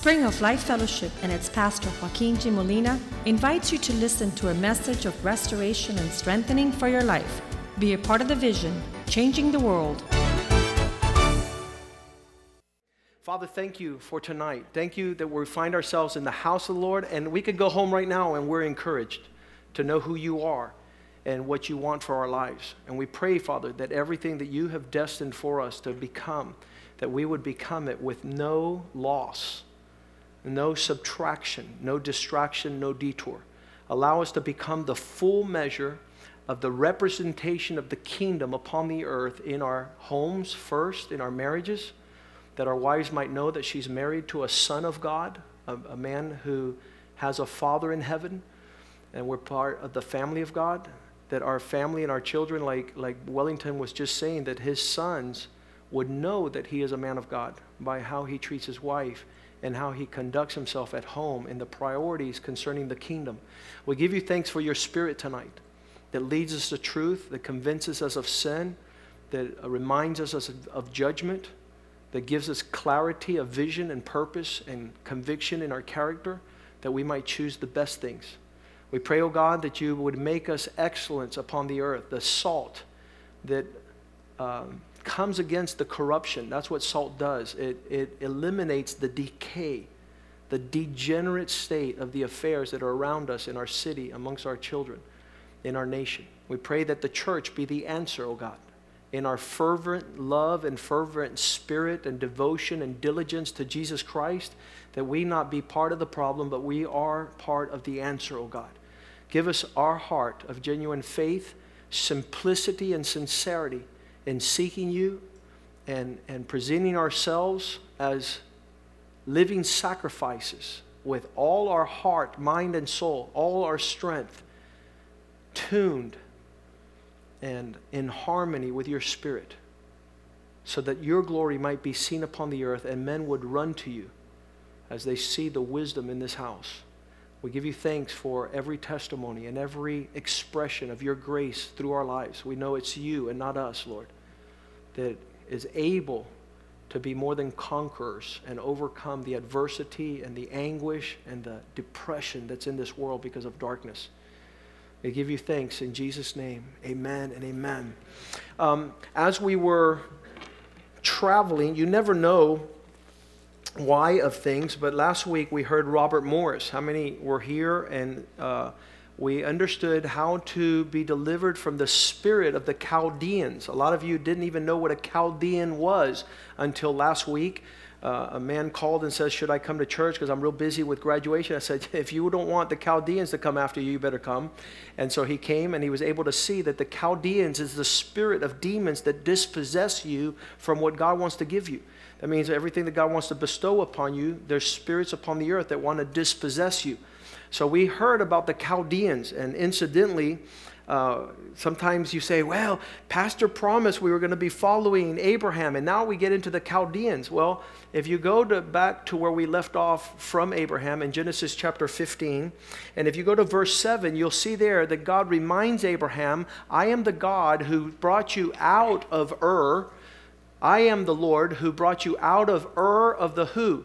Spring of Life Fellowship and its pastor Joaquin G. Molina invites you to listen to a message of restoration and strengthening for your life. Be a part of the vision, changing the world. Father, thank you for tonight. Thank you that we find ourselves in the house of the Lord and we could go home right now and we're encouraged to know who you are and what you want for our lives. And we pray, Father, that everything that you have destined for us to become, that we would become it with no loss, no subtraction, no distraction, no detour. Allow us to become the full measure of the representation of the kingdom upon the earth in our homes first, in our marriages that our wives might know that she's married to a son of God, a, a man who has a father in heaven, and we're part of the family of God. That our family and our children, like, like Wellington was just saying, that his sons would know that he is a man of God by how he treats his wife and how he conducts himself at home and the priorities concerning the kingdom. We give you thanks for your spirit tonight that leads us to truth, that convinces us of sin, that reminds us of, judgment, that gives us clarity of vision and purpose and conviction in our character that we might choose the best things. We pray, O oh God, that you would make us excellence upon the earth, the salt that um, comes against the corruption. That's what salt does. It, it eliminates the decay, the degenerate state of the affairs that are around us in our city, amongst our children, in our nation. We pray that the church be the answer, O oh God in our fervent love and fervent spirit and devotion and diligence to Jesus Christ, that we not be part of the problem, but we are part of the answer, O oh God. Give us our heart of genuine faith, simplicity, and sincerity in seeking you and, and presenting ourselves as living sacrifices with all our heart, mind, and soul, all our strength, tuned and in harmony with your spirit, so that your glory might be seen upon the earth and men would run to you as they see the wisdom in this house. We give you thanks for every testimony and every expression of your grace through our lives. We know it's you and not us, Lord, that is able to be more than conquerors and overcome the adversity and the anguish and the depression that's in this world because of darkness. We give you thanks in Jesus' name. Amen and amen. Um, as we were traveling, you never know why of things, but last week we heard Robert Morris. How many were here? And uh, we understood how to be delivered from the spirit of the Chaldeans. A lot of you didn't even know what a Chaldean was until last week uh, a man called and says, Should I come to church? Because I'm real busy with graduation. I said, If you don't want the Chaldeans to come after you, you better come. And so he came and he was able to see that the Chaldeans is the spirit of demons that dispossess you from what God wants to give you. That means everything that God wants to bestow upon you, there's spirits upon the earth that want to dispossess you. So we heard about the Chaldeans, and incidentally, uh, sometimes you say, well, Pastor promised we were going to be following Abraham, and now we get into the Chaldeans. Well, if you go to, back to where we left off from Abraham in Genesis chapter 15, and if you go to verse 7, you'll see there that God reminds Abraham, I am the God who brought you out of Ur. I am the Lord who brought you out of Ur of the who?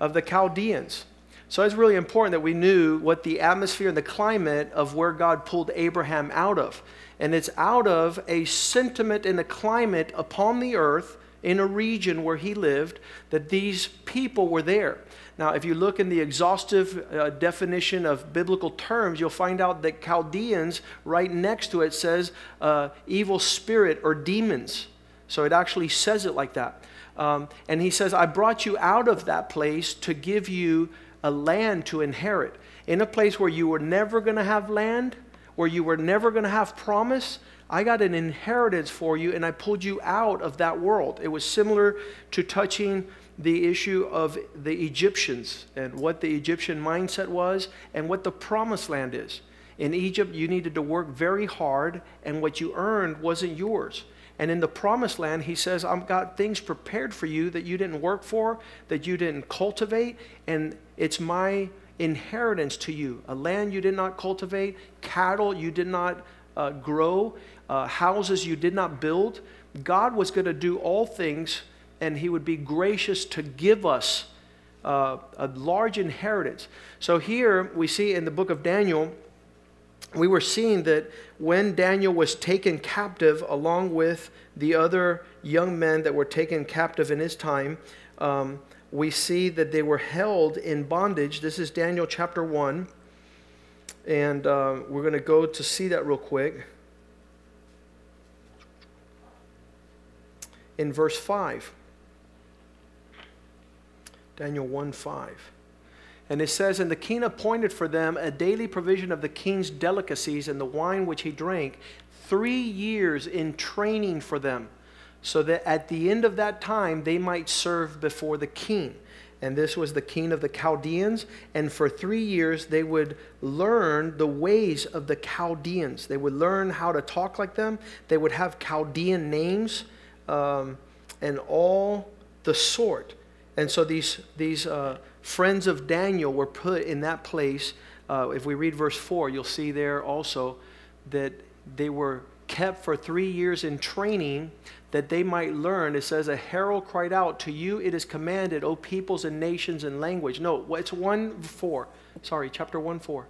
Of the Chaldeans. So it's really important that we knew what the atmosphere and the climate of where God pulled Abraham out of. And it's out of a sentiment and a climate upon the earth in a region where he lived that these people were there. Now, if you look in the exhaustive uh, definition of biblical terms, you'll find out that Chaldeans, right next to it, says uh, evil spirit or demons. So it actually says it like that. Um, and he says, I brought you out of that place to give you a land to inherit. In a place where you were never going to have land, where you were never going to have promise, I got an inheritance for you and I pulled you out of that world. It was similar to touching the issue of the Egyptians and what the Egyptian mindset was and what the promised land is. In Egypt, you needed to work very hard, and what you earned wasn't yours. And in the promised land, he says, I've got things prepared for you that you didn't work for, that you didn't cultivate, and it's my inheritance to you. A land you did not cultivate, cattle you did not uh, grow, uh, houses you did not build. God was going to do all things, and he would be gracious to give us uh, a large inheritance. So here we see in the book of Daniel, we were seeing that when Daniel was taken captive along with the other young men that were taken captive in his time, um, we see that they were held in bondage. This is Daniel chapter 1. And uh, we're going to go to see that real quick. In verse 5. Daniel 1 5. And it says, And the king appointed for them a daily provision of the king's delicacies and the wine which he drank, three years in training for them, so that at the end of that time they might serve before the king. And this was the king of the Chaldeans. And for three years they would learn the ways of the Chaldeans. They would learn how to talk like them, they would have Chaldean names um, and all the sort. And so these, these uh, friends of Daniel were put in that place. Uh, if we read verse 4, you'll see there also that they were kept for three years in training that they might learn. It says, A herald cried out, To you it is commanded, O peoples and nations and language. No, it's 1 4. Sorry, chapter 1 4.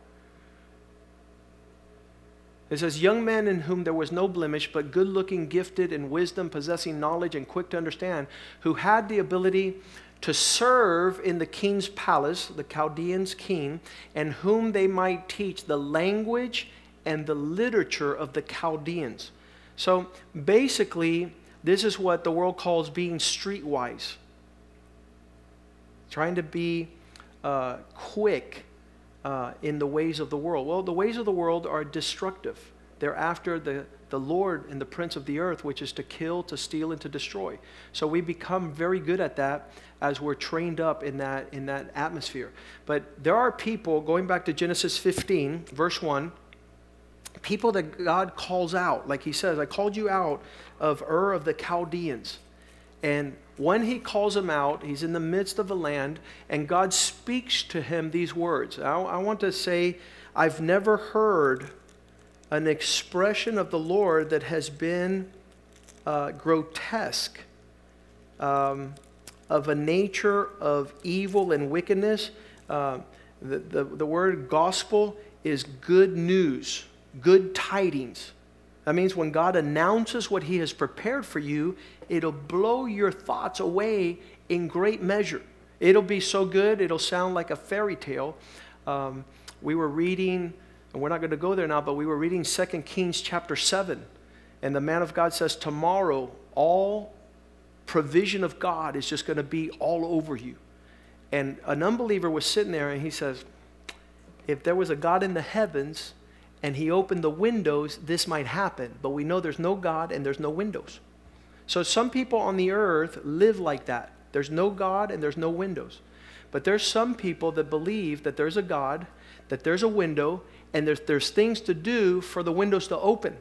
It says, Young men in whom there was no blemish, but good looking, gifted in wisdom, possessing knowledge, and quick to understand, who had the ability to serve in the king's palace, the Chaldeans' king, and whom they might teach the language and the literature of the Chaldeans. So basically, this is what the world calls being streetwise, trying to be uh, quick uh, in the ways of the world. Well, the ways of the world are destructive. They're after the, the Lord and the Prince of the earth, which is to kill, to steal, and to destroy. So we become very good at that as we're trained up in that, in that atmosphere. But there are people, going back to Genesis 15, verse 1, people that God calls out. Like he says, I called you out of Ur of the Chaldeans. And when he calls him out, he's in the midst of the land, and God speaks to him these words. I, I want to say, I've never heard an expression of the Lord that has been uh, grotesque, um, of a nature of evil and wickedness. Uh, the, the, the word gospel is good news, good tidings. That means when God announces what He has prepared for you, it'll blow your thoughts away in great measure. It'll be so good, it'll sound like a fairy tale. Um, we were reading, and we're not going to go there now, but we were reading 2 Kings chapter 7. And the man of God says, Tomorrow, all provision of God is just going to be all over you. And an unbeliever was sitting there and he says, If there was a God in the heavens and he opened the windows, this might happen. But we know there's no God and there's no windows. So some people on the earth live like that. There's no God and there's no windows. But there's some people that believe that there's a God, that there's a window, and there's, there's things to do for the windows to open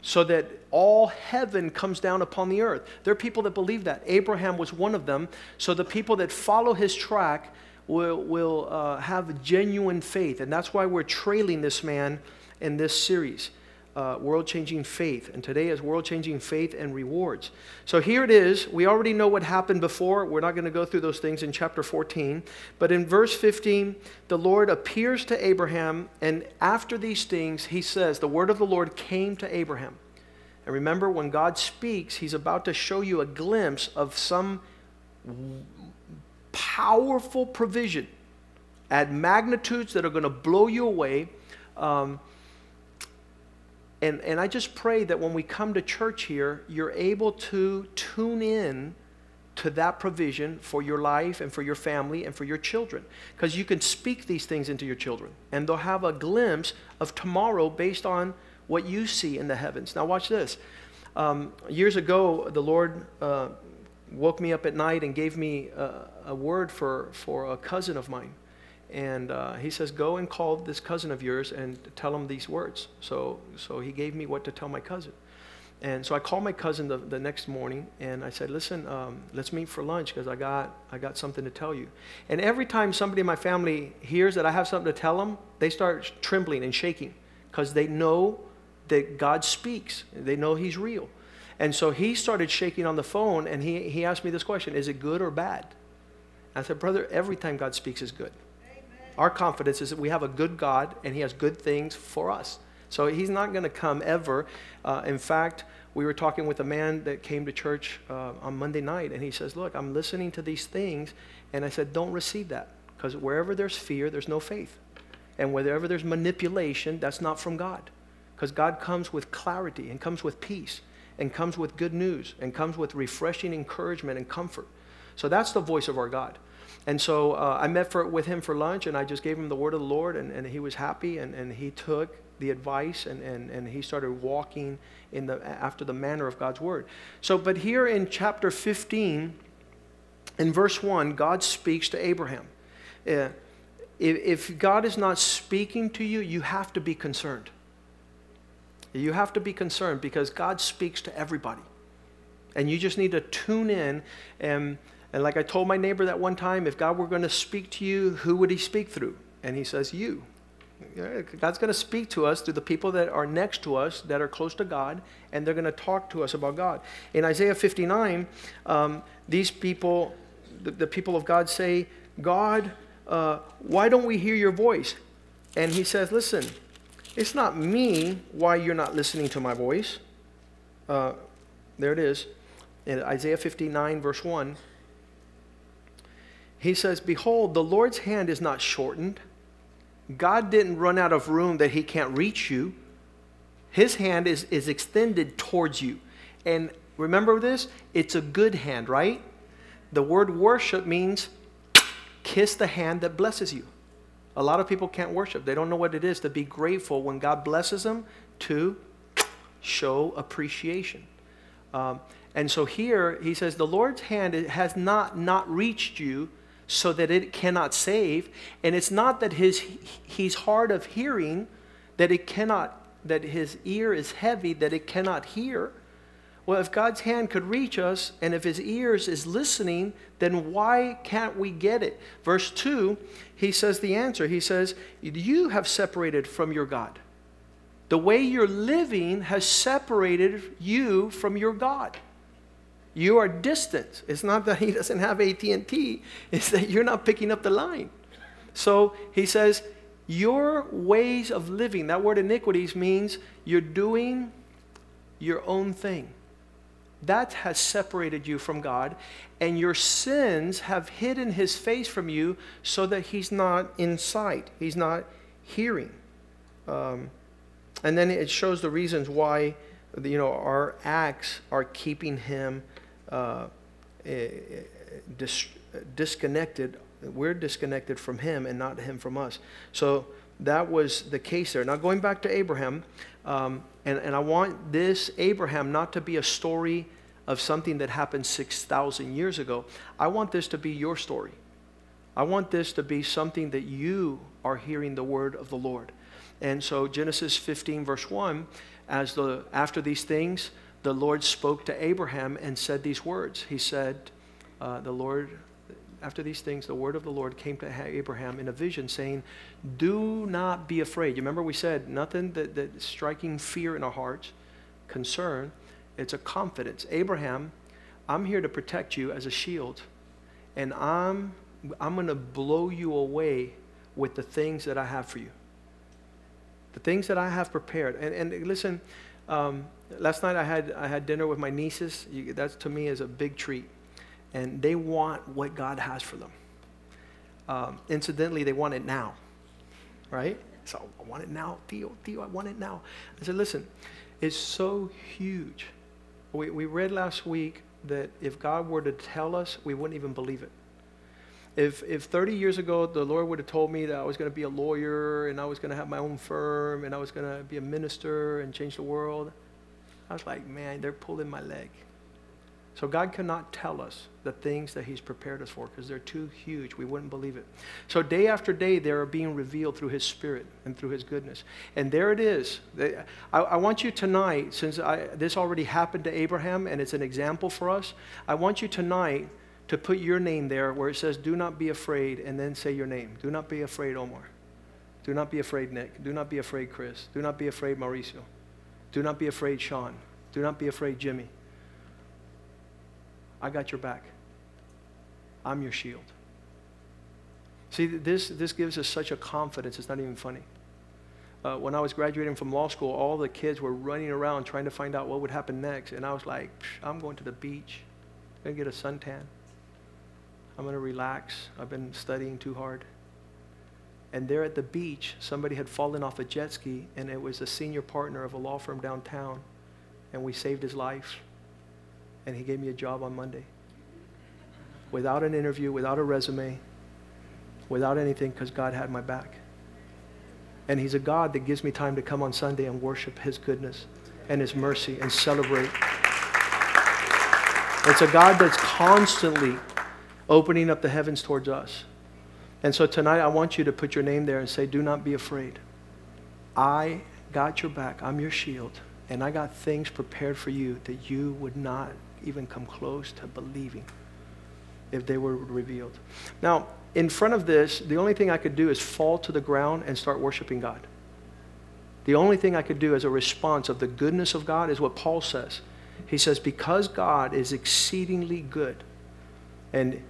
so that all heaven comes down upon the earth. There are people that believe that. Abraham was one of them. So the people that follow his track will, will uh, have genuine faith. And that's why we're trailing this man in this series uh, world changing faith. And today is world changing faith and rewards. So here it is. We already know what happened before. We're not going to go through those things in chapter 14. But in verse 15, the Lord appears to Abraham. And after these things, he says, The word of the Lord came to Abraham. And remember, when God speaks, he's about to show you a glimpse of some powerful provision at magnitudes that are going to blow you away. Um, and, and I just pray that when we come to church here, you're able to tune in to that provision for your life and for your family and for your children. Because you can speak these things into your children, and they'll have a glimpse of tomorrow based on what you see in the heavens. Now, watch this. Um, years ago, the Lord uh, woke me up at night and gave me a, a word for, for a cousin of mine. And uh, he says, Go and call this cousin of yours and tell him these words. So, so he gave me what to tell my cousin. And so I called my cousin the, the next morning and I said, Listen, um, let's meet for lunch because I got, I got something to tell you. And every time somebody in my family hears that I have something to tell them, they start trembling and shaking because they know that God speaks, they know He's real. And so he started shaking on the phone and he, he asked me this question Is it good or bad? I said, Brother, every time God speaks is good. Our confidence is that we have a good God and He has good things for us. So He's not going to come ever. Uh, in fact, we were talking with a man that came to church uh, on Monday night, and he says, Look, I'm listening to these things. And I said, Don't receive that. Because wherever there's fear, there's no faith. And wherever there's manipulation, that's not from God. Because God comes with clarity and comes with peace and comes with good news and comes with refreshing encouragement and comfort. So that's the voice of our God. And so uh, I met for, with him for lunch and I just gave him the word of the Lord and, and he was happy and, and he took the advice and, and, and he started walking in the, after the manner of God's word. So, but here in chapter 15, in verse 1, God speaks to Abraham. Uh, if, if God is not speaking to you, you have to be concerned. You have to be concerned because God speaks to everybody. And you just need to tune in. And, and like I told my neighbor that one time, if God were going to speak to you, who would he speak through? And he says, You. God's going to speak to us through the people that are next to us, that are close to God, and they're going to talk to us about God. In Isaiah 59, um, these people, the, the, people of God say, God, uh, why don't we hear your voice? And he says, Listen, it's not me why you're not listening to my voice. Uh, there it is in Isaiah 59, verse 1. He says, Behold, the Lord's hand is not shortened. God didn't run out of room that he can't reach you. His hand is, is extended towards you. And remember this? It's a good hand, right? The word worship means kiss the hand that blesses you. A lot of people can't worship. They don't know what it is to be grateful when God blesses them to show appreciation. Um, and so here he says, The Lord's hand has not not reached you so that it cannot save. And it's not that his, he's hard of hearing, that it cannot, that his ear is heavy, that it cannot hear. Well, if God's hand could reach us and if his ears is listening, then why can't we get it? Verse 2, he says the answer. He says, You have separated from your God. The way you're living has separated you from your God. You are distant. It's not that he doesn't have AT&T, it's that you're not picking up the line. So he says, your ways of living, that word iniquities means you're doing your own thing. That has separated you from God, and your sins have hidden his face from you so that he's not in sight, he's not hearing. Um, and then it shows the reasons why you know our acts are keeping him uh, eh, dis- disconnected. We're disconnected from him and not him from us. So that was the case there. Now, going back to Abraham, um, and, and I want this Abraham not to be a story of something that happened 6,000 years ago. I want this to be your story. I want this to be something that you are hearing the word of the Lord. And so Genesis 15 verse 1 as the after these things the Lord spoke to Abraham and said these words. He said, uh, The Lord, after these things, the word of the Lord came to Abraham in a vision saying, Do not be afraid. You remember we said nothing that, that striking fear in our hearts, concern. It's a confidence. Abraham, I'm here to protect you as a shield, and I'm, I'm going to blow you away with the things that I have for you. The things that I have prepared. And, and listen, um, last night I had, I had dinner with my nieces. You, that to me is a big treat. And they want what God has for them. Um, incidentally, they want it now, right? So I want it now, Theo, Theo, I want it now. I said, listen, it's so huge. We, we read last week that if God were to tell us, we wouldn't even believe it. If, if 30 years ago the Lord would have told me that I was going to be a lawyer and I was going to have my own firm and I was going to be a minister and change the world, I was like, man, they're pulling my leg. So God cannot tell us the things that He's prepared us for because they're too huge. We wouldn't believe it. So day after day, they are being revealed through His Spirit and through His goodness. And there it is. I, I want you tonight, since I, this already happened to Abraham and it's an example for us, I want you tonight to put your name there where it says, Do not be afraid, and then say your name. Do not be afraid, Omar. Do not be afraid, Nick. Do not be afraid, Chris. Do not be afraid, Mauricio. Do not be afraid, Sean. Do not be afraid, Jimmy. I got your back. I'm your shield. See, this, this gives us such a confidence, it's not even funny. Uh, when I was graduating from law school, all the kids were running around trying to find out what would happen next. And I was like, I'm going to the beach, I'm going to get a suntan. I'm going to relax. I've been studying too hard. And there at the beach, somebody had fallen off a jet ski, and it was a senior partner of a law firm downtown. And we saved his life. And he gave me a job on Monday. Without an interview, without a resume, without anything, because God had my back. And He's a God that gives me time to come on Sunday and worship His goodness and His mercy and celebrate. It's a God that's constantly opening up the heavens towards us. And so tonight, I want you to put your name there and say, Do not be afraid. I got your back. I'm your shield. And I got things prepared for you that you would not even come close to believing if they were revealed. Now, in front of this, the only thing I could do is fall to the ground and start worshiping God. The only thing I could do as a response of the goodness of God is what Paul says. He says, Because God is exceedingly good and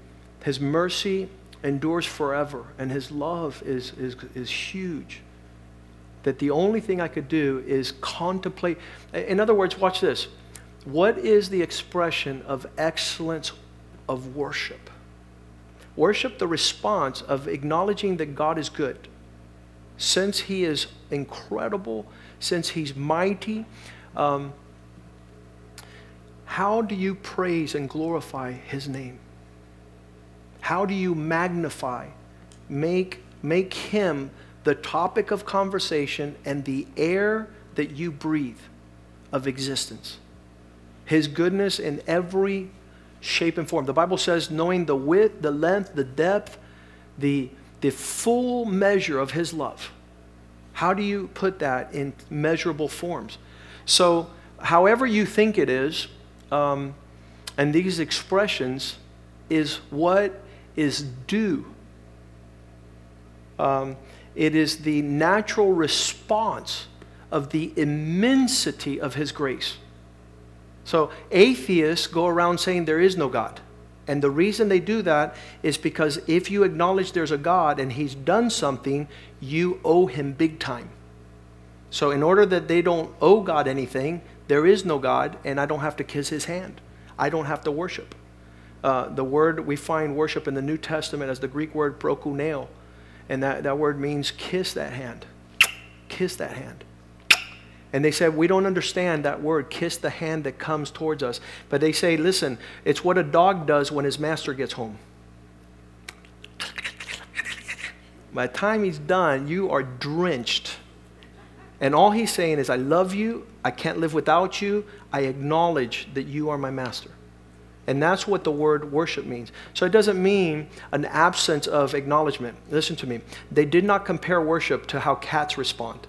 his mercy endures forever and his love is, is, is huge, that the only thing I could do is contemplate. In other words, watch this. What is the expression of excellence of worship? Worship the response of acknowledging that God is good. Since He is incredible, since He's mighty, um, how do you praise and glorify His name? How do you magnify, make, make Him the topic of conversation and the air that you breathe of existence? His goodness in every shape, and form. The Bible says, knowing the width, the length, the depth, the, the full measure of His love. How do you put that in measurable forms? So, however you think it is, um, and these expressions is what is due. Um, it is the natural response of the immensity of His grace. So atheists go around saying there is no God. And the reason they do that is because if you acknowledge there's a God and he's done something, you owe him big time. So, in order that they don't owe God anything, there is no God, and I don't have to kiss his hand. I don't have to worship. Uh, the word we find worship in the New Testament as the Greek word prokuneo, and that, that word means kiss that hand. Kiss that hand. And they said, We don't understand that word, kiss the hand that comes towards us. But they say, Listen, it's what a dog does when his master gets home. By the time he's done, you are drenched. And all he's saying is, I love you. I can't live without you. I acknowledge that you are my master. And that's what the word worship means. So it doesn't mean an absence of acknowledgement. Listen to me. They did not compare worship to how cats respond.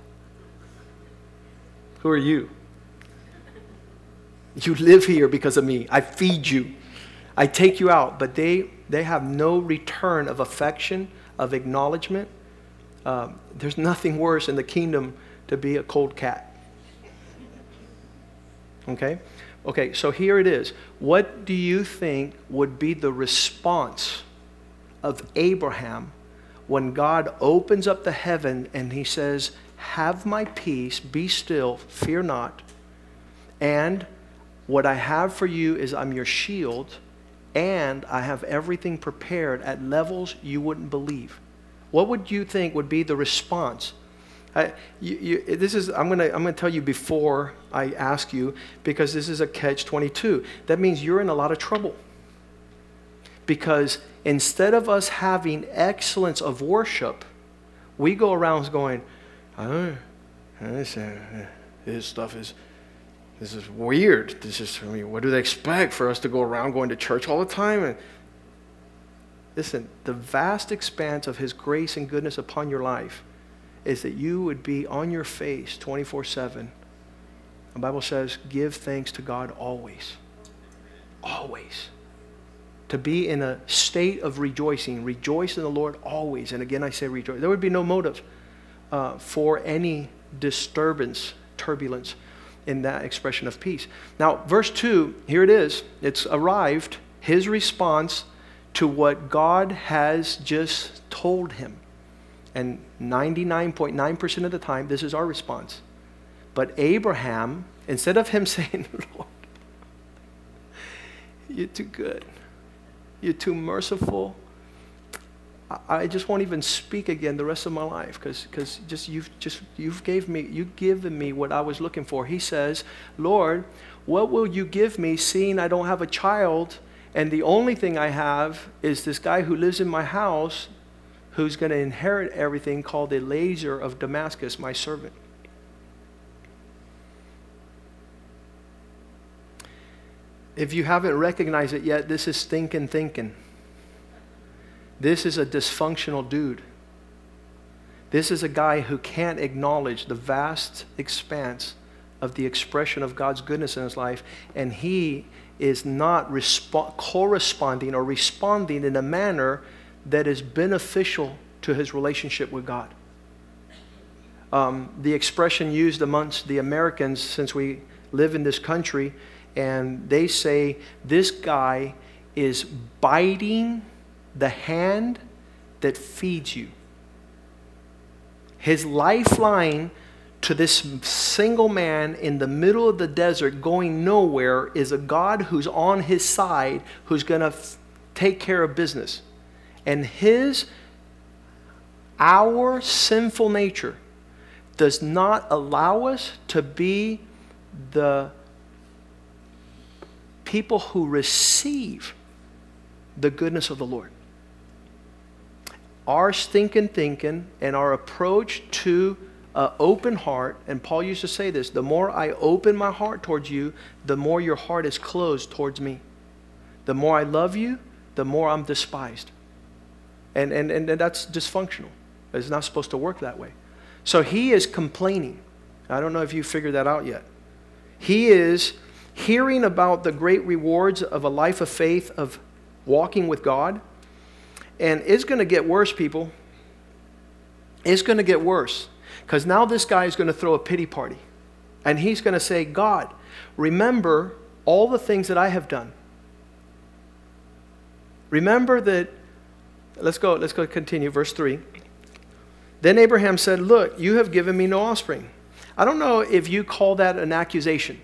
Who are you? You live here because of me. I feed you. I take you out. But they, they have no return of affection, of acknowledgement. Um, there's nothing worse in the kingdom to be a cold cat. Okay? Okay, so here it is. What do you think would be the response of Abraham when God opens up the heaven and he says, have my peace, be still, fear not. And what I have for you is I'm your shield, and I have everything prepared at levels you wouldn't believe. What would you think would be the response? I, you, you, this is, I'm going to I'm gonna tell you before I ask you because this is a catch 22. That means you're in a lot of trouble. Because instead of us having excellence of worship, we go around going, I this, this stuff is this is weird. This is, I mean, what do they expect for us to go around going to church all the time? And listen, the vast expanse of His grace and goodness upon your life is that you would be on your face 24 7. The Bible says, give thanks to God always. Always. To be in a state of rejoicing. Rejoice in the Lord always. And again, I say rejoice. There would be no motive uh, for any disturbance, turbulence in that expression of peace. Now, verse 2, here it is. It's arrived. His response to what God has just told him. And 99.9% of the time, this is our response. But Abraham, instead of him saying, Lord, you're too good, you're too merciful, I just won't even speak again the rest of my life because just you've just you've gave me you've given me what I was looking for. He says, Lord, what will you give me seeing I don't have a child and the only thing I have is this guy who lives in my house who's going to inherit everything called Eliezer of Damascus, my servant. If you haven't recognized it yet, this is thinking, thinking. This is a dysfunctional dude. This is a guy who can't acknowledge the vast expanse of the expression of God's goodness in his life, and he is not respo- corresponding or responding in a manner that is beneficial to his relationship with God. Um, the expression used amongst the Americans, since we live in this country, and they say this guy is biting the hand that feeds you. His lifeline to this single man in the middle of the desert going nowhere is a God who's on his side, who's going to f- take care of business. And his, our sinful nature does not allow us to be the people who receive the goodness of the Lord our stinking thinking and our approach to an open heart, and Paul used to say this the more I open my heart towards you, the more your heart is closed towards me. The more I love you, the more I'm despised. And, and, and that's dysfunctional. It's not supposed to work that way. So he is complaining. I don't know if you figured that out yet. He is hearing about the great rewards of a life of faith, of walking with God and it's going to get worse, people. It's going to get worse. Because now this guy is going to throw a pity party. And he's going to say, God, remember all the things that I have done. Remember that, let's go, let's go continue, verse 3. Then Abraham said, Look, you have given me no offspring. I don't know if you call that an accusation.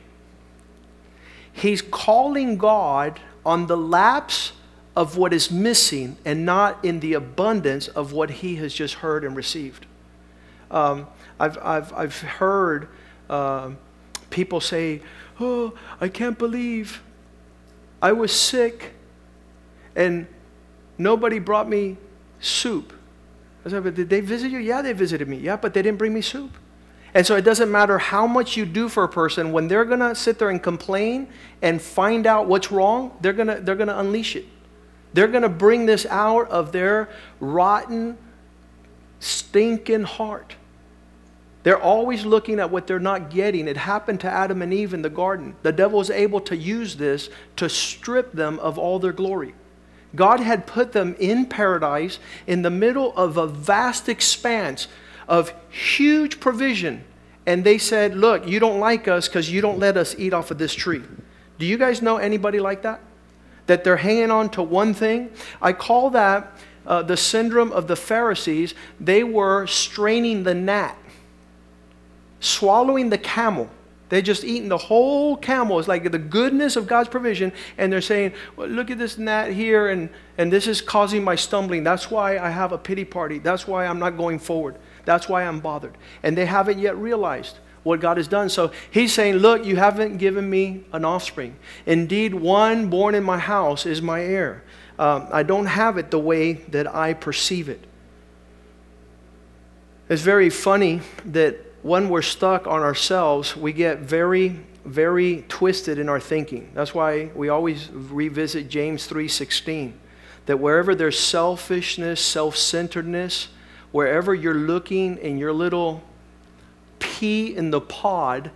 He's calling God on the lapse of what is missing and not in the abundance of what he has just heard and received. Um, I've, I've, I've heard uh, people say, Oh, I can't believe I was sick and nobody brought me soup. I said, but did they visit you? Yeah, they visited me. Yeah, but they didn't bring me soup. And so it doesn't matter how much you do for a person, when they're going to sit there and complain and find out what's wrong, they're going to they're going to unleash it. They're going to bring this out of their rotten, stinking heart. They're always looking at what they're not getting. It happened to Adam and Eve in the garden. The devil was able to use this to strip them of all their glory. God had put them in paradise in the middle of a vast expanse of huge provision. And they said, Look, you don't like us because you don't let us eat off of this tree. Do you guys know anybody like that? that they're hanging on to one thing. I call that uh, the syndrome of the Pharisees. They were straining the gnat, swallowing the camel. They just eaten the whole camel. It's like the goodness of God's provision. And they're saying, well, look at this and that here, and, and this is causing my stumbling. That's why I have a pity party. That's why I'm not going forward. That's why I'm bothered. And they haven't yet realized what God has done. So he's saying, Look, you haven't given me an offspring. Indeed, one born in my house is my heir. Um, I don't have it the way that I perceive it. It's very funny that when we're stuck on ourselves, we get very, very twisted in our thinking. That's why we always revisit James 3:16. That wherever there's selfishness, self-centeredness, wherever you're looking in your little pea in the pod,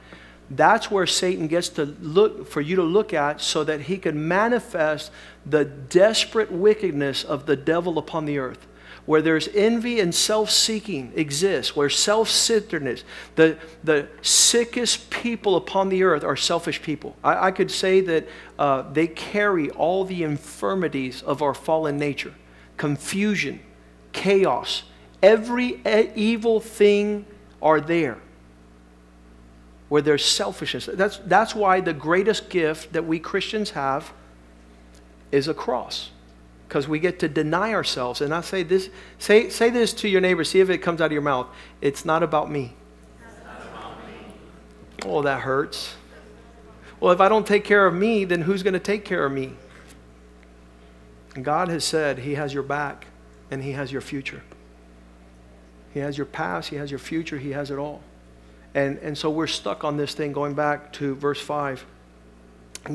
that's where Satan gets to look for you to look at so that he can manifest the desperate wickedness of the devil upon the earth. Where there's envy and self seeking exists, where self centeredness, the, the sickest people upon the earth are selfish people. I, I could say that uh, they carry all the infirmities of our fallen nature confusion, chaos, every evil thing are there where there's selfishness. That's, that's why the greatest gift that we Christians have is a cross because we get to deny ourselves. And I say this, say, say this to your neighbor, see if it comes out of your mouth. It's not about me. Oh, that hurts. Well, if I don't take care of me, then who's going to take care of me? And God has said He has your back and He has your future. He has your past, He has your future, He has it all. And, and so we're stuck on this thing going back to verse 5.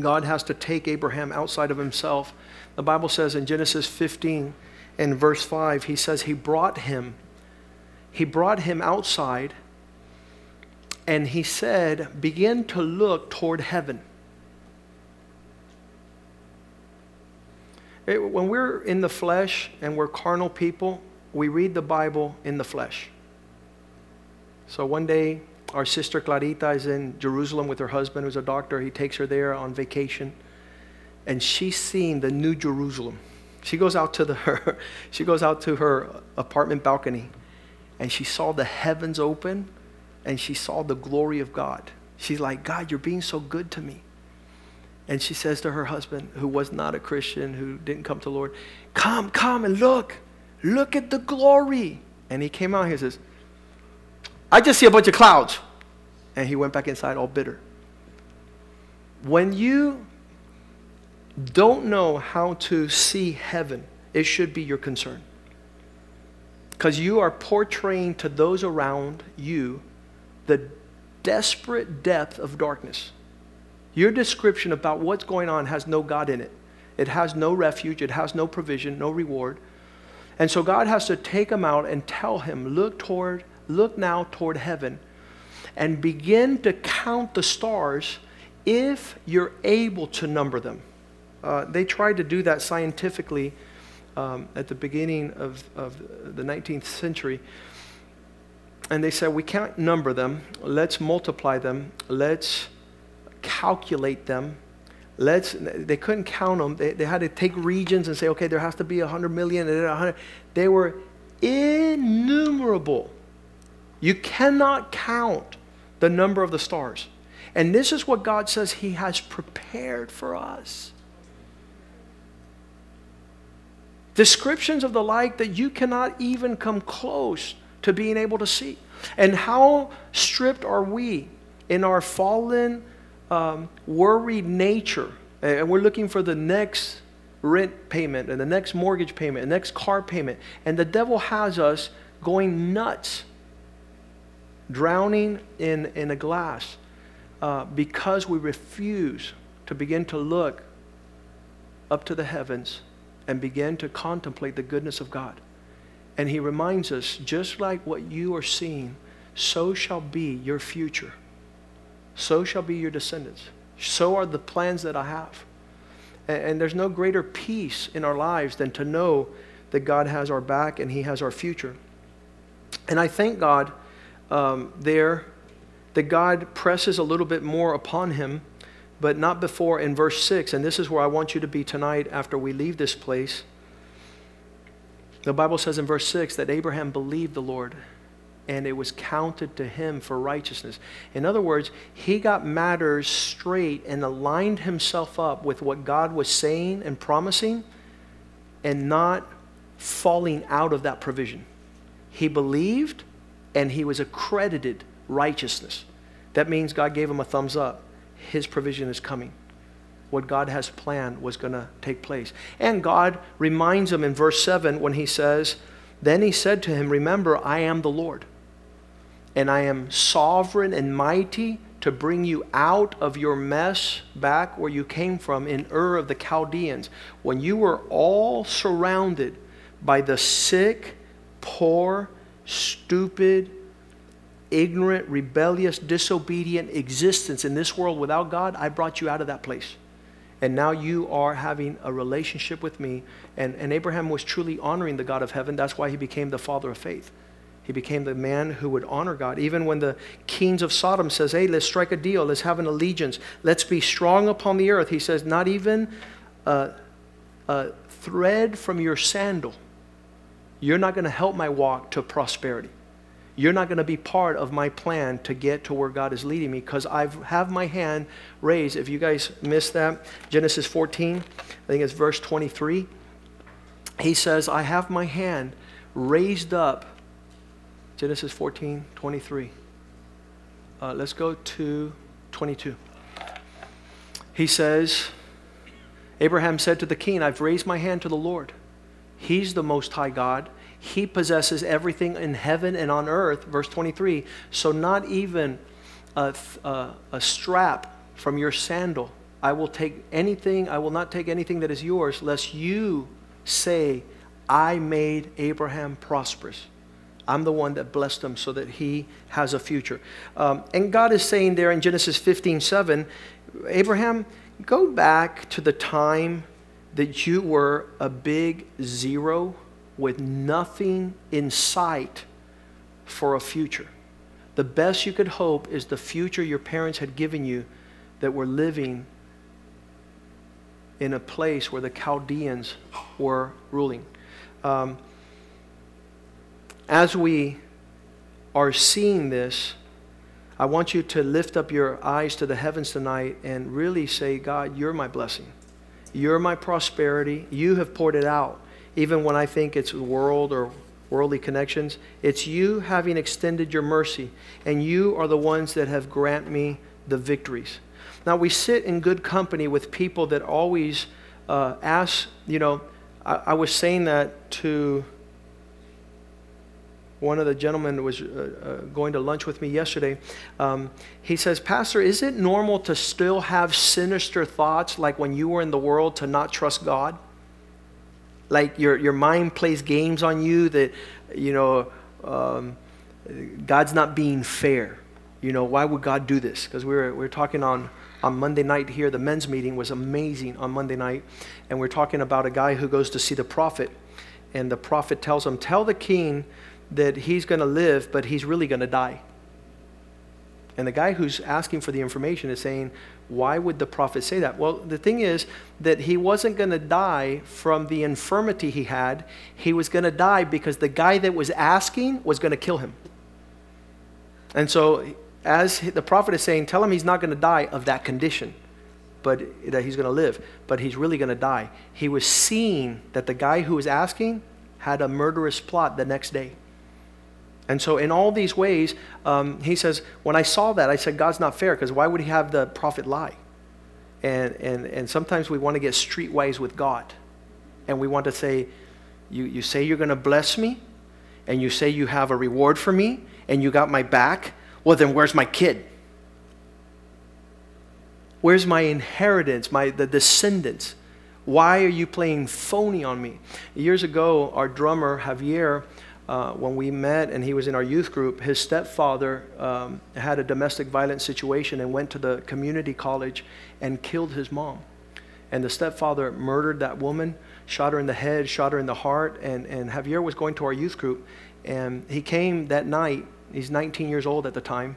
God has to take Abraham outside of himself the Bible says in Genesis 15 and verse 5, he says he brought him. He brought him outside and he said, Begin to look toward heaven. when we're in the flesh and we're carnal people, we read the Bible in the flesh. So one day, our sister Clarita is in Jerusalem with her husband, who's a doctor. He takes her there on vacation and she's seen the new Jerusalem. She goes out to the, her, she goes out to her apartment balcony, and she saw the heavens open, and she saw the glory of God. She's like, God, you're being so good to me. And she says to her husband, who was not a Christian, who didn't come to the Lord, Come, come and look. Look at the glory. And he came out, he says, I just see a bunch of clouds. And he went back inside all bitter. When you don't know how to see heaven, it should be your concern. Because you are portraying to those around you the desperate depth of darkness. Your description about what's going on has no God in it. It has no refuge, it has no provision, no reward. And so God has to take him out and tell him, look toward, look now toward heaven and begin to count the stars if you're able to number them. Uh, they tried to do that scientifically um, at the beginning of, of the 19th century. And they said, we can't number them. Let's multiply them. Let's calculate them. Let's, they couldn't count them. They, they had to take regions and say, okay, there has to be 100 million. 100. They were innumerable. You cannot count the number of the stars. And this is what God says He has prepared for us. Descriptions of the like that you cannot even come close to being able to see. And how stripped are we in our fallen, um, worried nature? And we're looking for the next rent payment and the next mortgage payment, and the next car payment. And the devil has us going nuts, drowning in, in a glass uh, because we refuse to begin to look up to the heavens and begin to contemplate the goodness of God. And he reminds us just like what you are seeing, so shall be your future. So shall be your descendants. So are the plans that I have. And, and there's no greater peace in our lives than to know that God has our back and he has our future. And I thank God um, there that God presses a little bit more upon him but not before in verse 6. And this is where I want you to be tonight after we leave this place. The Bible says in verse 6 that Abraham believed the Lord and it was counted to him for righteousness. In other words, he got matters straight and aligned himself up with what God was saying and promising and not falling out of that provision. He believed and he was accredited righteousness. That means God gave him a thumbs up. His provision is coming. What God has planned was going to take place. And God reminds him in verse 7 when he says, Then he said to him, Remember, I am the Lord, and I am sovereign and mighty to bring you out of your mess back where you came from in Ur of the Chaldeans, when you were all surrounded by the sick, poor, stupid, ignorant, rebellious, disobedient existence in this world without God, I brought you out of that place. And now you are having a relationship with me. And, and Abraham was truly honoring the God of heaven. That's why he became the father of faith. He became the man who would honor God. Even when the kings of Sodom says, hey, let's strike a deal. Let's have an allegiance. Let's be strong upon the earth. He says, not even a, a thread from your sandal. You're not going to help my walk to prosperity. You're not going to be part of my plan to get to where God is leading me because I have my hand raised. If you guys missed that, Genesis 14, I think it's verse 23. He says, I have my hand raised up Genesis 14, 23. Uh, let's go to 22. He says, Abraham said to the king, I've raised my hand to the Lord. He's the Most High God. He possesses everything in heaven and on earth. Verse 23. So, not even a, a, a strap from your sandal. I will take anything, I will not take anything that is yours, lest you say, I made Abraham prosperous. I'm the one that blessed him so that he has a future. Um, and God is saying there in Genesis 15 7, Abraham, go back to the time that you were a big zero with nothing in sight for a future. The best you could hope is the future your parents had given you that were living in a place where the Chaldeans were ruling. Um, as we are seeing this, I want you to lift up your eyes to the heavens tonight and really say, God, you're my blessing. You're my prosperity. You have poured it out. Even when I think it's world or worldly connections, it's you having extended your mercy, and you are the ones that have grant me the victories. Now, we sit in good company with people that always uh, ask, you know, I, I was saying that to one of the gentlemen that was uh, uh, going to lunch with me yesterday. Um, he says, Pastor, is it normal to still have sinister thoughts like when you were in the world to not trust God? Like your, your mind plays games on you that, you know, um, God's not being fair. You know, why would God do this? Because we were, we were talking on, on Monday night here. The men's meeting was amazing on Monday night. And we're talking about a guy who goes to see the prophet. And the prophet tells him, Tell the king that he's going to live, but he's really going to die. And the guy who's asking for the information is saying, Why would the prophet say that? Well, the thing is that he wasn't going to die from the infirmity he had. He was going to die because the guy that was asking was going to kill him. And so, as the prophet is saying, Tell him he's not going to die of that condition, but that he's going to live, but he's really going to die. He was seeing that the guy who was asking had a murderous plot the next day. And so, in all these ways, um, he says, when I saw that, I said, God's not fair because why would he have the prophet lie? And, and, and sometimes we want to get streetwise with God. And we want to say, you, you say you're going to bless me, and you say you have a reward for me, and you got my back. Well, then where's my kid? Where's my inheritance, my, the descendants? Why are you playing phony on me? Years ago, our drummer, Javier, uh, when we met and he was in our youth group, his stepfather um, had a domestic violence situation and went to the community college and killed his mom. And the stepfather murdered that woman, shot her in the head, shot her in the heart. And, and Javier was going to our youth group. And he came that night. He's 19 years old at the time.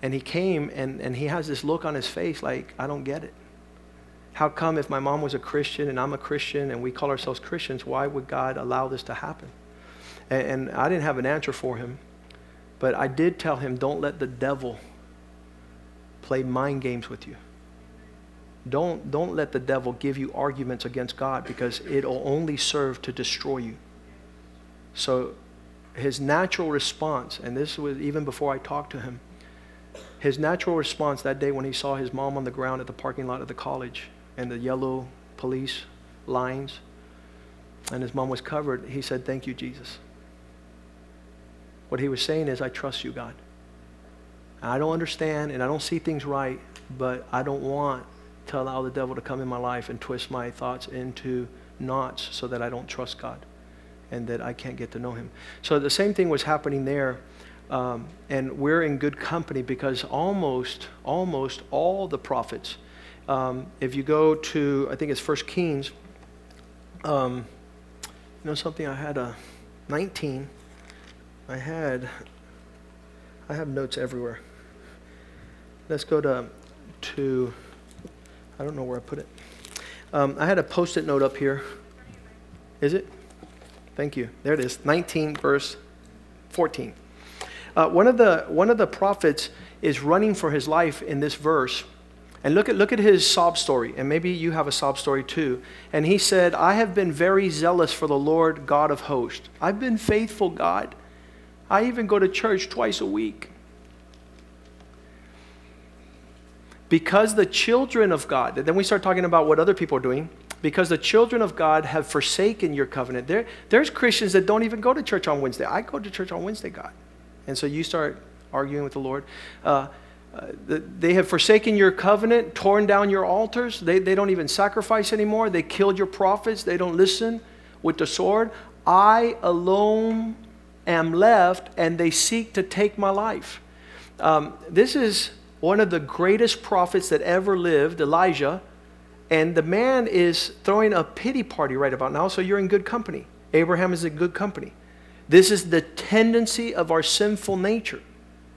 And he came and, and he has this look on his face like, I don't get it. How come if my mom was a Christian and I'm a Christian and we call ourselves Christians, why would God allow this to happen? And, and I didn't have an answer for him, but I did tell him, don't let the devil play mind games with you. Don't, don't let the devil give you arguments against God because it'll only serve to destroy you. So his natural response, and this was even before I talked to him, his natural response that day when he saw his mom on the ground at the parking lot of the college and the yellow police lines, and his mom was covered, he said, Thank you, Jesus. What he was saying is, I trust you, God. I don't understand and I don't see things right, but I don't want to allow the devil to come in my life and twist my thoughts into knots so that I don't trust God and that I can't get to know him. So the same thing was happening there. Um, and we're in good company because almost, almost all the prophets, Um, if you go to, I think it's First Kings, um, you know something, I had a 19. I had, I have notes everywhere. Let's go to, to I don't know where I put it. Um, I had a post it note up here. Is it? Thank you. There it is. 19, verse 14. Uh, one, of the, one of the prophets is running for his life in this verse. And look at, look at his sob story, and maybe you have a sob story too. And he said, I have been very zealous for the Lord God of hosts. I've been faithful, God. I even go to church twice a week. Because the children of God, then we start talking about what other people are doing. Because the children of God have forsaken your covenant. There, there's Christians that don't even go to church on Wednesday. I go to church on Wednesday, God. And so you start arguing with the Lord. Uh, uh, they have forsaken your covenant, torn down your altars. They, they don't even sacrifice anymore. They killed your prophets. They don't listen with the sword. I alone am left, and they seek to take my life. Um, this is one of the greatest prophets that ever lived, Elijah. And the man is throwing a pity party right about now, so you're in good company. Abraham is in good company. This is the tendency of our sinful nature.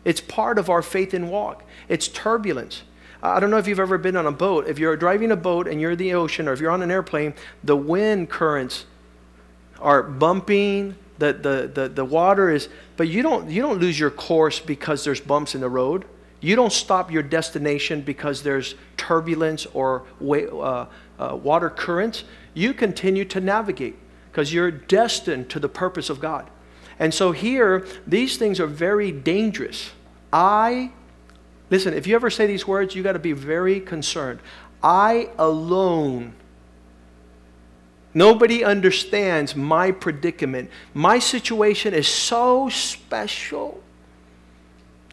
It's part of our faith and walk. It's turbulence. I don't know if you've ever been on a boat. If you're driving a boat and you're in the ocean, or if you're on an airplane, the wind currents are bumping. The, the, the, the water is, but you don't, you don't lose your course because there's bumps in the road. You don't stop your destination because there's turbulence or uh, uh, water currents. You continue to navigate because you're destined to the purpose of God. And so here, these things are very dangerous. I, listen, if you ever say these words, you got to be very concerned. I alone, nobody understands my predicament. My situation is so special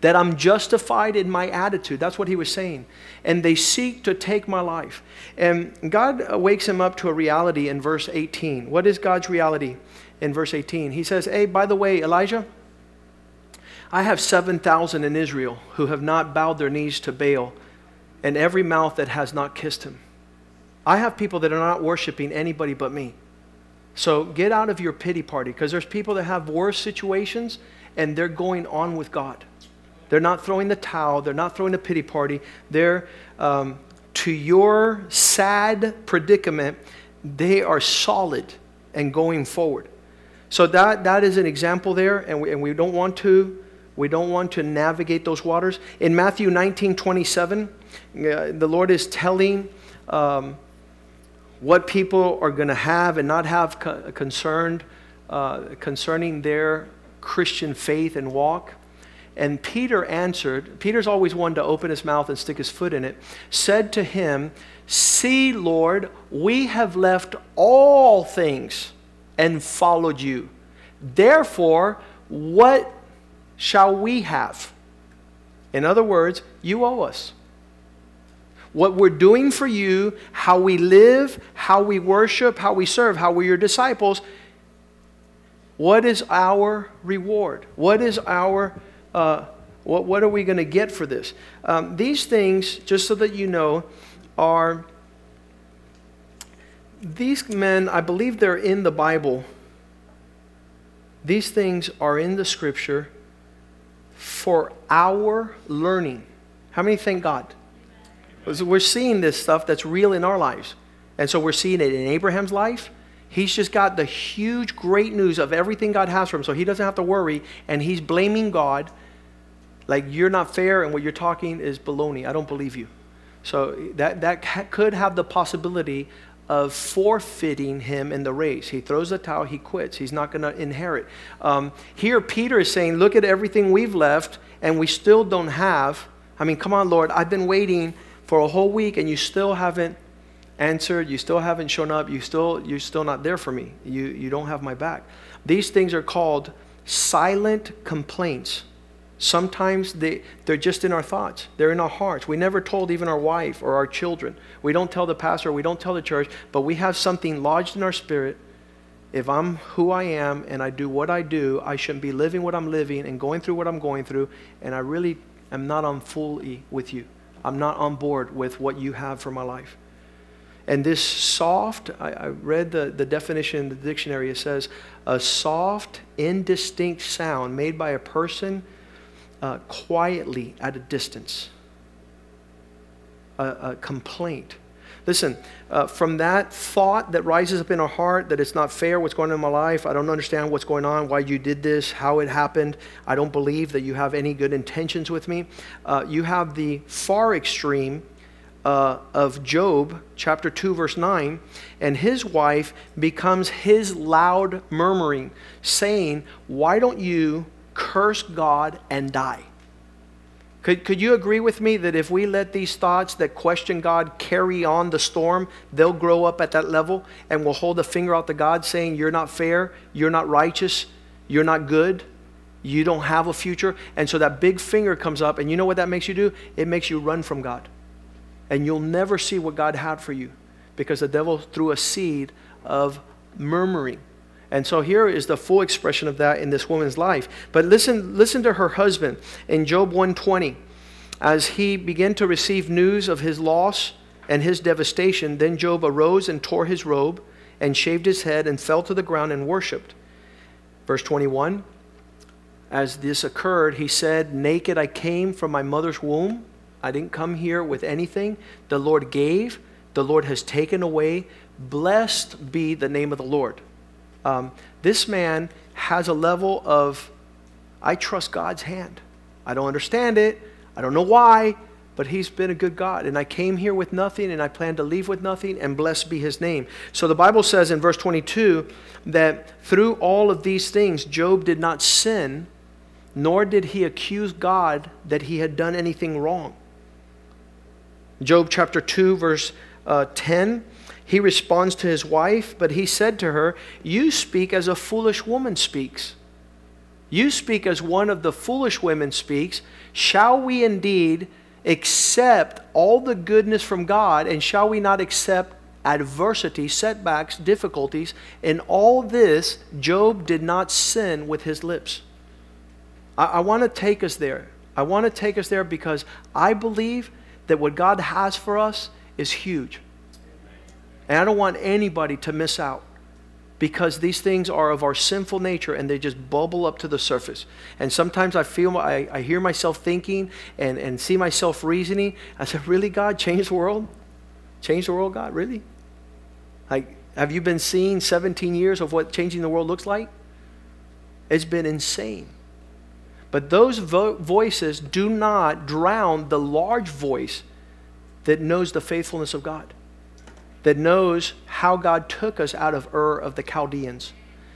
that I'm justified in my attitude. That's what he was saying. And they seek to take my life. And God wakes him up to a reality in verse 18. What is God's reality? in verse 18. He says, Hey, by the way, Elijah, I have 7,000 in Israel who have not bowed their knees to Baal, and every mouth that has not kissed him. I have people that are not worshiping anybody but me. So get out of your pity party because there's people that have worse situations and they're going on with God. They're not throwing the towel, they're not throwing a pity party. They're, um, to your sad predicament, they are solid and going forward. So that, that is an example there, and we, and we don't want to we don't want to navigate those waters. In Matthew 19, 27, uh, the Lord is telling um, what people are going to have and not have co- concerned uh, concerning their Christian faith and walk. And Peter answered, Peter's always one to open his mouth and stick his foot in it, said to him, See, Lord, we have left all things and followed you. Therefore, what shall we have? In other words, you owe us. What we're doing for you, how we live, how we worship, how we serve, how we're your disciples, what is our reward? What is our, uh, what, what are we going to get for this? Um, these things, just so that you know, are these men, I believe they're in the Bible. These things are in the scripture for our learning. How many thank God? We're seeing this stuff that's real in our lives. And so we're seeing it in Abraham's life. He's just got the huge, great news of everything God has for him, so he doesn't have to worry. And he's blaming God like you're not fair and what you're talking is baloney. I don't believe you. So that, that could have the possibility of forfeiting him in the race. He throws the towel, he quits. He's not going to inherit. Um, here, Peter is saying, Look at everything we've left, and we still don't have. I mean, come on, Lord, I've been waiting for a whole week, and you still haven't answered. You still haven't shown up. You still, you're still not there for me. You, you don't have my back. These things are called silent complaints. Sometimes they, they're just in our thoughts, they're in our hearts. We never told even our wife or our children. We don't tell the pastor, we don't tell the church, but we have something lodged in our spirit. If I'm who I am and I do what I do, I shouldn't be living what I'm living and going through what I'm going through, and I really am not on fully with you. I'm not on board with what you have for my life. And this soft, I, I, read the, the definition in the dictionary. It says a soft, indistinct sound made by a person uh, quietly at a distance. A, a complaint. Listen, uh, from that thought that rises up in our heart that it's not fair what's going on in my life, I don't understand what's going on, why you did this, how it happened, I don't believe that you have any good intentions with me. Uh, you have the far extreme uh, of Job, chapter 2, verse 9, and his wife becomes his loud murmuring, saying, Why don't you curse God and die? Could, could you agree with me that if we let these thoughts that question God carry on the storm, they'll grow up at that level and we'll hold a finger out to God saying, You're not fair, you're not righteous, you're not good, you don't have a future. And so that big finger comes up, and you know what that makes you do? It makes you run from God. And you'll never see what God had for you because the devil threw a seed of murmuring. And so here is the full expression of that in this woman's life. But listen, listen to her husband in Job 120. As he began to receive news of his loss and his devastation, then Job arose and tore his robe and shaved his head and fell to the ground and worshiped. Verse 21 As this occurred, he said, Naked I came from my mother's womb. I didn't come here with anything. The Lord gave, the Lord has taken away. Blessed be the name of the Lord. Um, this man has a level of, I trust God's hand. I don't understand it. I don't know why, but he's been a good God. And I came here with nothing, and I plan to leave with nothing, and blessed be his name. So the Bible says in verse 22 that through all of these things, Job did not sin, nor did he accuse God that he had done anything wrong. Job chapter 2, verse uh, 10 he responds to his wife, but he said to her, You speak as a foolish woman speaks. You speak as one of the foolish women speaks. Shall we indeed accept all the goodness from God, and shall we not accept adversity, setbacks, difficulties? In all this, Job did not sin with his lips. I, I want to take us there. I want to take us there because I believe that what God has for us is huge. And I don't want anybody to miss out because these things are of our sinful nature and they just bubble up to the surface. And sometimes I feel, I, I hear myself thinking and, and see myself reasoning. I said, Really, God, change the world? Change the world, God? Really? Like, have you been seeing 17 years of what changing the world looks like? It's been insane. But those vo- voices do not drown the large voice that knows the faithfulness of God that knows how God took us out of Ur of the Chaldeans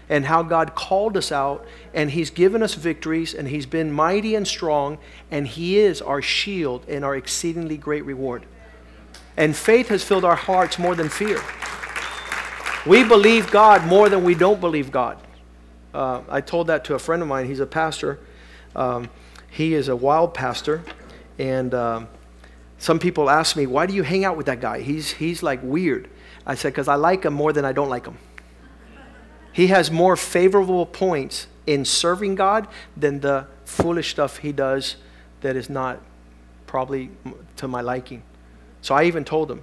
and how God called us out and He's given us victories and He's been mighty and strong and He is our shield and our exceedingly great reward. And faith has filled our hearts more than fear. We believe God more than we don't believe God. Uh, I told that to a friend of mine. He's a pastor. Um, he is a wild pastor. And. Um, some people ask me, why do you hang out with that guy? He's, he's like weird. I said, because I like him more than I don't like him. He has more favorable points in serving God than the foolish stuff he does that is not probably to my liking. So I even told him.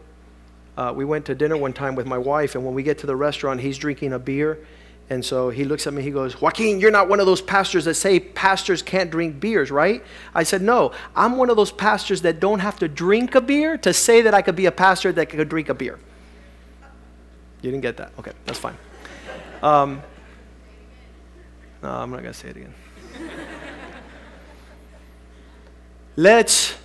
Uh, we went to dinner one time with my wife, and when we get to the restaurant, he's drinking a beer and so he looks at me, he goes, Joaquin, you're not one of those pastors that say pastors can't drink beers, right? I said, No, I'm one of those pastors that don't have to drink a beer to say that I could be a pastor that could drink a beer. You didn't get that? Okay, that's fine. Um, no, I'm not going to say it again. Let's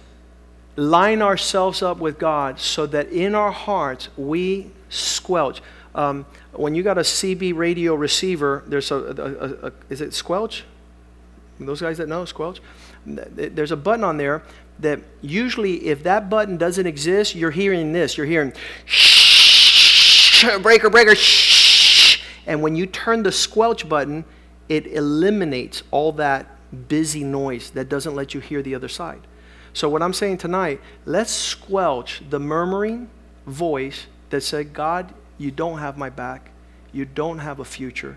line ourselves up with God so that in our hearts we squelch. Um, when you got a CB radio receiver, there's a, a, a, a, is it squelch? Those guys that know squelch, there's a button on there that usually, if that button doesn't exist, you're hearing this. You're hearing shh, breaker, breaker, shh. And when you turn the squelch button, it eliminates all that busy noise that doesn't let you hear the other side. So, what I'm saying tonight, let's squelch the murmuring voice that said, God, you don't have my back. You don't have a future.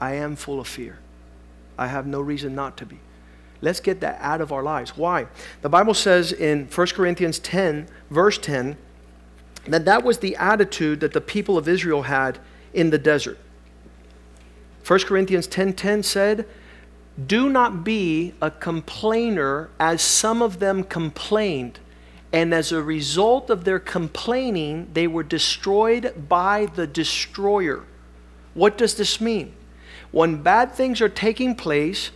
I am full of fear. I have no reason not to be. Let's get that out of our lives. Why? The Bible says in 1 Corinthians 10, verse 10, that that was the attitude that the people of Israel had in the desert. 1 Corinthians 10:10 10, said, "Do not be a complainer as some of them complained, and as a result of their complaining, they were destroyed by the destroyer." What does this mean? When bad things are taking place,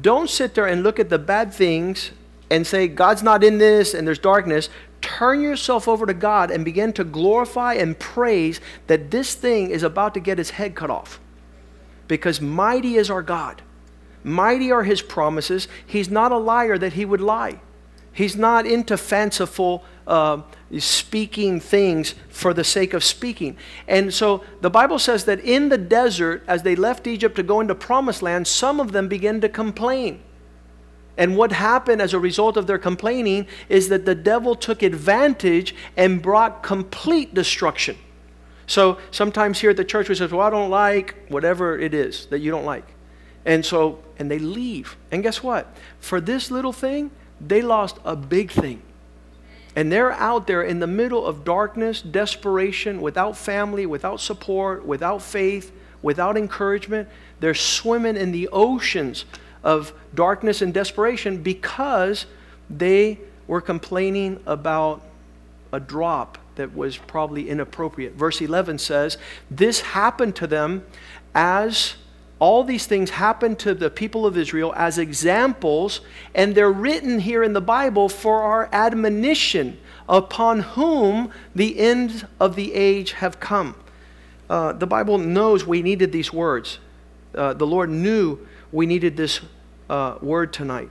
don't sit there and look at the bad things and say, God's not in this and there's darkness. Turn yourself over to God and begin to glorify and praise that this thing is about to get its head cut off. Because mighty is our God, mighty are his promises. He's not a liar that he would lie, he's not into fanciful. Uh, speaking things for the sake of speaking. And so the Bible says that in the desert, as they left Egypt to go into promised land, some of them began to complain. And what happened as a result of their complaining is that the devil took advantage and brought complete destruction. So sometimes here at the church we say, Well, I don't like whatever it is that you don't like. And so, and they leave. And guess what? For this little thing, they lost a big thing. And they're out there in the middle of darkness, desperation, without family, without support, without faith, without encouragement. They're swimming in the oceans of darkness and desperation because they were complaining about a drop that was probably inappropriate. Verse 11 says, This happened to them as all these things happened to the people of Israel as examples, and they're written here in the Bible for our admonition, upon whom the end of the age have come. Uh, the Bible knows we needed these words. Uh, the Lord knew we needed this uh, word tonight.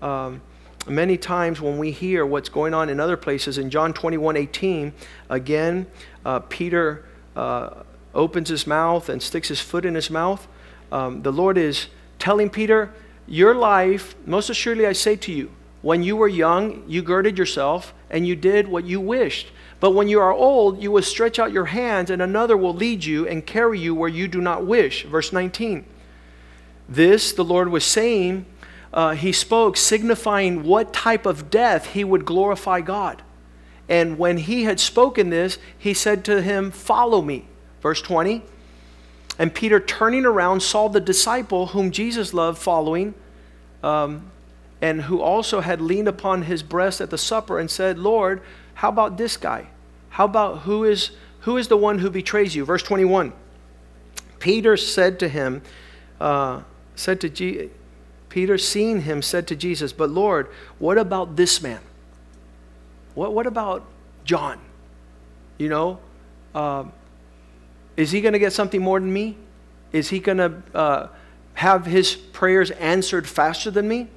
Um, many times when we hear what's going on in other places, in John 21 18, again, uh, Peter uh, opens his mouth and sticks his foot in his mouth um, the Lord is telling Peter, Your life, most assuredly I say to you, when you were young, you girded yourself and you did what you wished. But when you are old, you will stretch out your hands, and another will lead you and carry you where you do not wish. Verse 19. This, the Lord was saying, uh, he spoke, signifying what type of death he would glorify God. And when he had spoken this, he said to him, Follow me. Verse 20. And Peter, turning around, saw the disciple whom Jesus loved following, um, and who also had leaned upon his breast at the supper and said, Lord, how about this guy? How about who is, who is the one who betrays you? Verse 21. Peter said to him, uh, said to Je- Peter, seeing him, said to Jesus, But Lord, what about this man? What, what about John? You know, um, is he going to get something more than me? Is he going to uh, have his prayers answered faster than me?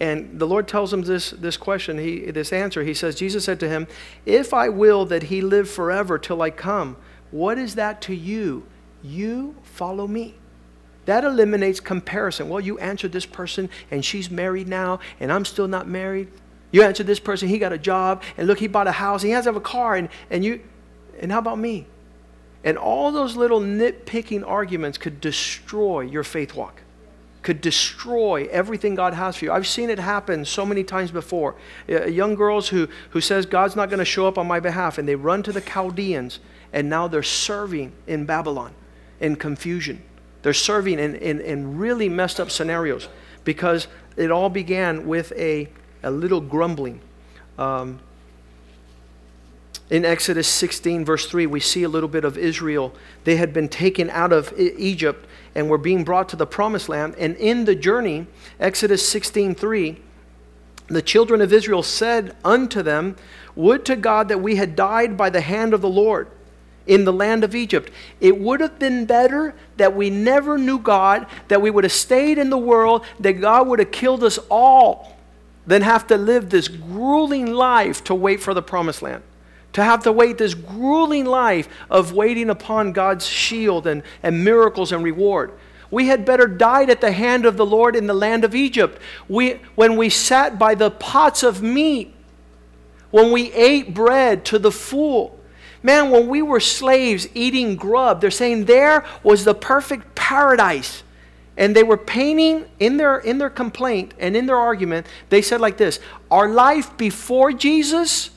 And the Lord tells him this, this question, he, this answer. He says, Jesus said to him, If I will that he live forever till I come, what is that to you? You follow me. That eliminates comparison. Well, you answered this person and she's married now and I'm still not married. You answered this person, he got a job, and look, he bought a house, and he has to have a car, and, and you, and how about me? And all those little nitpicking arguments could destroy your faith walk, could destroy everything God has for you. I've seen it happen so many times before. Uh, young girls who, who says God's not going to show up on my behalf, and they run to the Chaldeans, and now they're serving in Babylon in confusion. They're serving in, in, in really messed up scenarios because it all began with a, a little grumbling. Um, in Exodus 16, verse 3, we see a little bit of Israel. They had been taken out of Egypt and were being brought to the promised land. And in the journey, Exodus 16, 3, the children of Israel said unto them, Would to God that we had died by the hand of the Lord in the land of Egypt. It would have been better that we never knew God, that we would have stayed in the world, that God would have killed us all, than have to live this grueling life to wait for the promised land to have to wait this grueling life of waiting upon God's shield and, and miracles and reward. We had better died at the hand of the Lord in the land of Egypt. We, when we sat by the pots of meat, when we ate bread to the full. Man, when we were slaves eating grub, they're saying there was the perfect paradise. And they were painting in their, in their complaint and in their argument, they said like this Our life before Jesus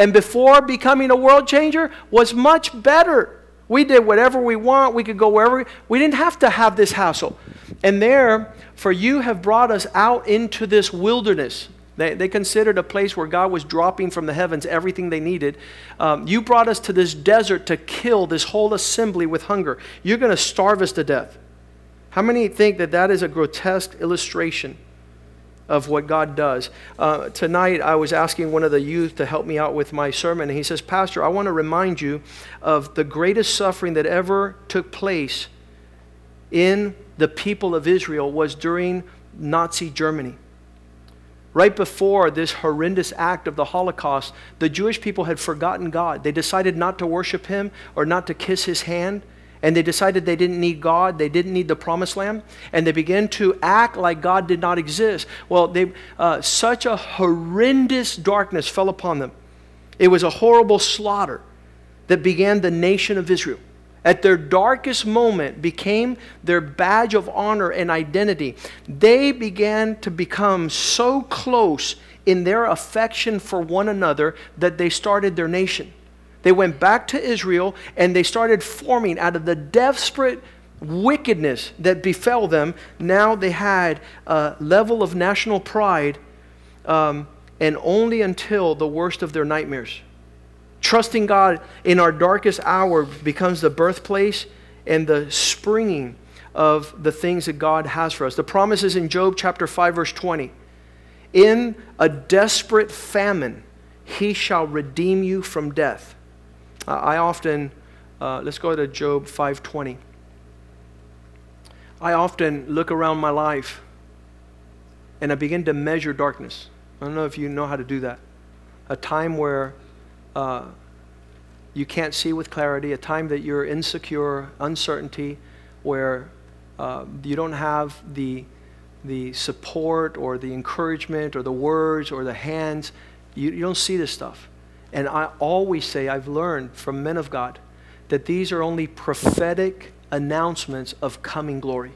and before becoming a world changer was much better. We did whatever we want. We could go wherever. We, we didn't have to have this hassle. And there, for you have brought us out into this wilderness. They, they considered a place where God was dropping from the heavens everything they needed. Um, you brought us to this desert to kill this whole assembly with hunger. You're going to starve us to death. How many think that that is a grotesque illustration of what God does? Uh, tonight, I was asking one of the youth to help me out with my sermon, and he says, Pastor, I want to remind you of the greatest suffering that ever took place in the people of Israel was during Nazi Germany. Right before this horrendous act of the Holocaust, the Jewish people had forgotten God. They decided not to worship Him or not to kiss His hand. And they decided they didn't need God, they didn't need the promised land, and they began to act like God did not exist. Well, they, uh, such a horrendous darkness fell upon them. It was a horrible slaughter that began the nation of Israel at their darkest moment became their badge of honor and identity. They began to become so close in their affection for one another that they started their nation. They went back to Israel and they started forming out of the desperate wickedness that befell them. Now they had a level of national pride, um, and only until the worst of their nightmares. Trusting God in our darkest hour becomes the birthplace and the springing of the things that God has for us. The promises in Job chapter 5, verse 20. In a desperate famine, he shall redeem you from death. Uh, I often, uh, let's go to Job 5:20. I often look around my life and I begin to measure darkness. I don't know if you know how to do that. A time where uh, you can't see with clarity, a time that you're insecure, uncertainty, where uh, you don't have the, the support or the encouragement or the words or the hands. You, you don't see this stuff. And I always say, I've learned from men of God that these are only prophetic announcements of coming glory.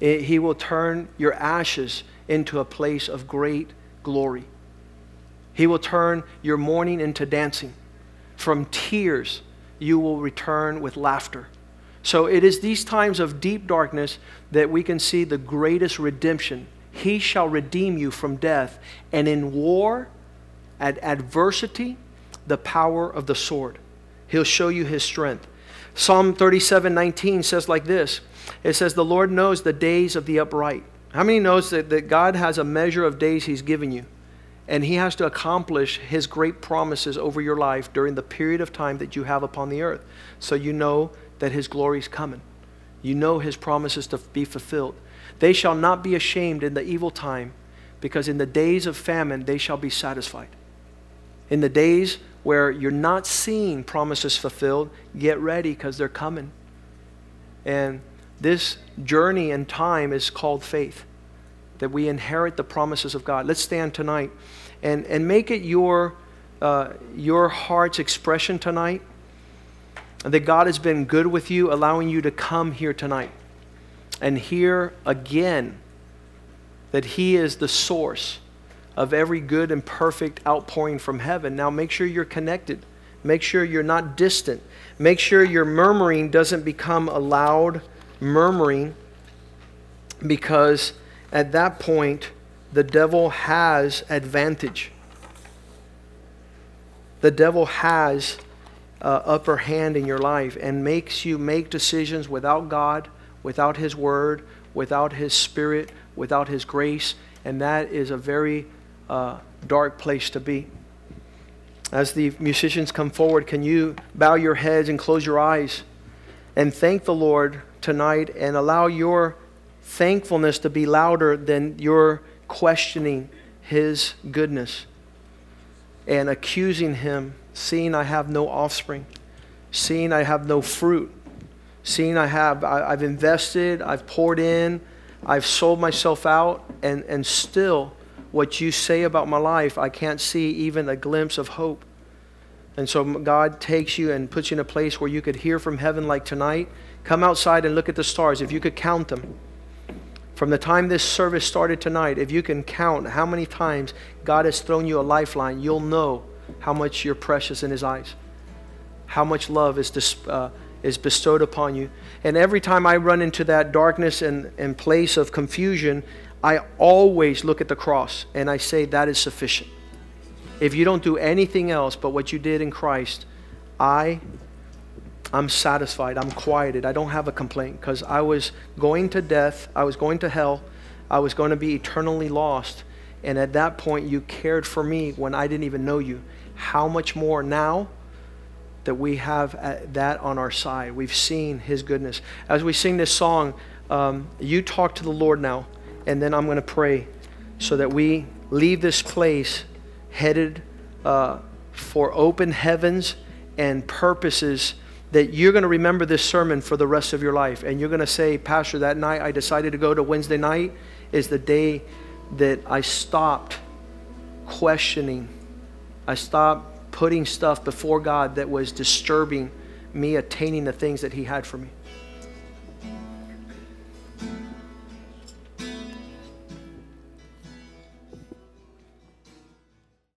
It, he will turn your ashes into a place of great glory. He will turn your mourning into dancing. From tears, you will return with laughter. So it is these times of deep darkness that we can see the greatest redemption. He shall redeem you from death, and in war, at adversity, the power of the sword. He'll show you his strength. Psalm 37 19 says like this It says, The Lord knows the days of the upright. How many knows that, that God has a measure of days he's given you? and He has to accomplish His great promises over your life during the period of time that you have upon the earth. So you know that His glory is coming. You know His promises to be fulfilled. They shall not be ashamed in the evil time, because in the days of famine they shall be satisfied. In the days where you're not seeing promises fulfilled, get ready because they're coming. And this journey and time is called faith that we inherit the promises of God. Let's stand tonight and, and make it your, uh, your heart's expression tonight that God has been good with you, allowing you to come here tonight and hear again that He is the source of every good and perfect outpouring from heaven. Now, make sure you're connected. Make sure you're not distant. Make sure your murmuring doesn't become a loud murmuring because at that point, the devil has advantage. The devil has uh, upper hand in your life and makes you make decisions without God, without His Word, without His Spirit, without His grace, and that is a very uh, dark place to be. As the musicians come forward, can you bow your heads and close your eyes and thank the Lord tonight and allow your thankfulness to be louder than your questioning his goodness and accusing him, seeing I have no offspring, seeing I have no fruit, seeing I have, I, have invested, I've poured in, I've sold myself out, and, and still what you say about my life, I can't see even a glimpse of hope. And so God takes you and puts you in a place where you could hear from heaven like tonight. Come outside and look at the stars. If you could count them, From the time this service started tonight, if you can count how many times God has thrown you a lifeline, you'll know how much you're precious in His eyes, how much love is, uh, is bestowed upon you. And every time I run into that darkness and, and place of confusion, I always look at the cross and I say, That is sufficient. If you don't do anything else but what you did in Christ, I I'm satisfied. I'm quieted. I don't have a complaint because I was going to death. I was going to hell. I was going to be eternally lost. And at that point, you cared for me when I didn't even know you. How much more now that we have uh, that on our side? We've seen His goodness. As we sing this song, um, you talk to the Lord now, and then I'm going to pray so that we leave this place headed uh, for open heavens and purposes that you're going to remember this sermon for the rest of your life. And you're going to say, Pastor, that night I decided to go to Wednesday night is the day that I stopped questioning. I stopped putting stuff before God that was disturbing me attaining the things that He had for me.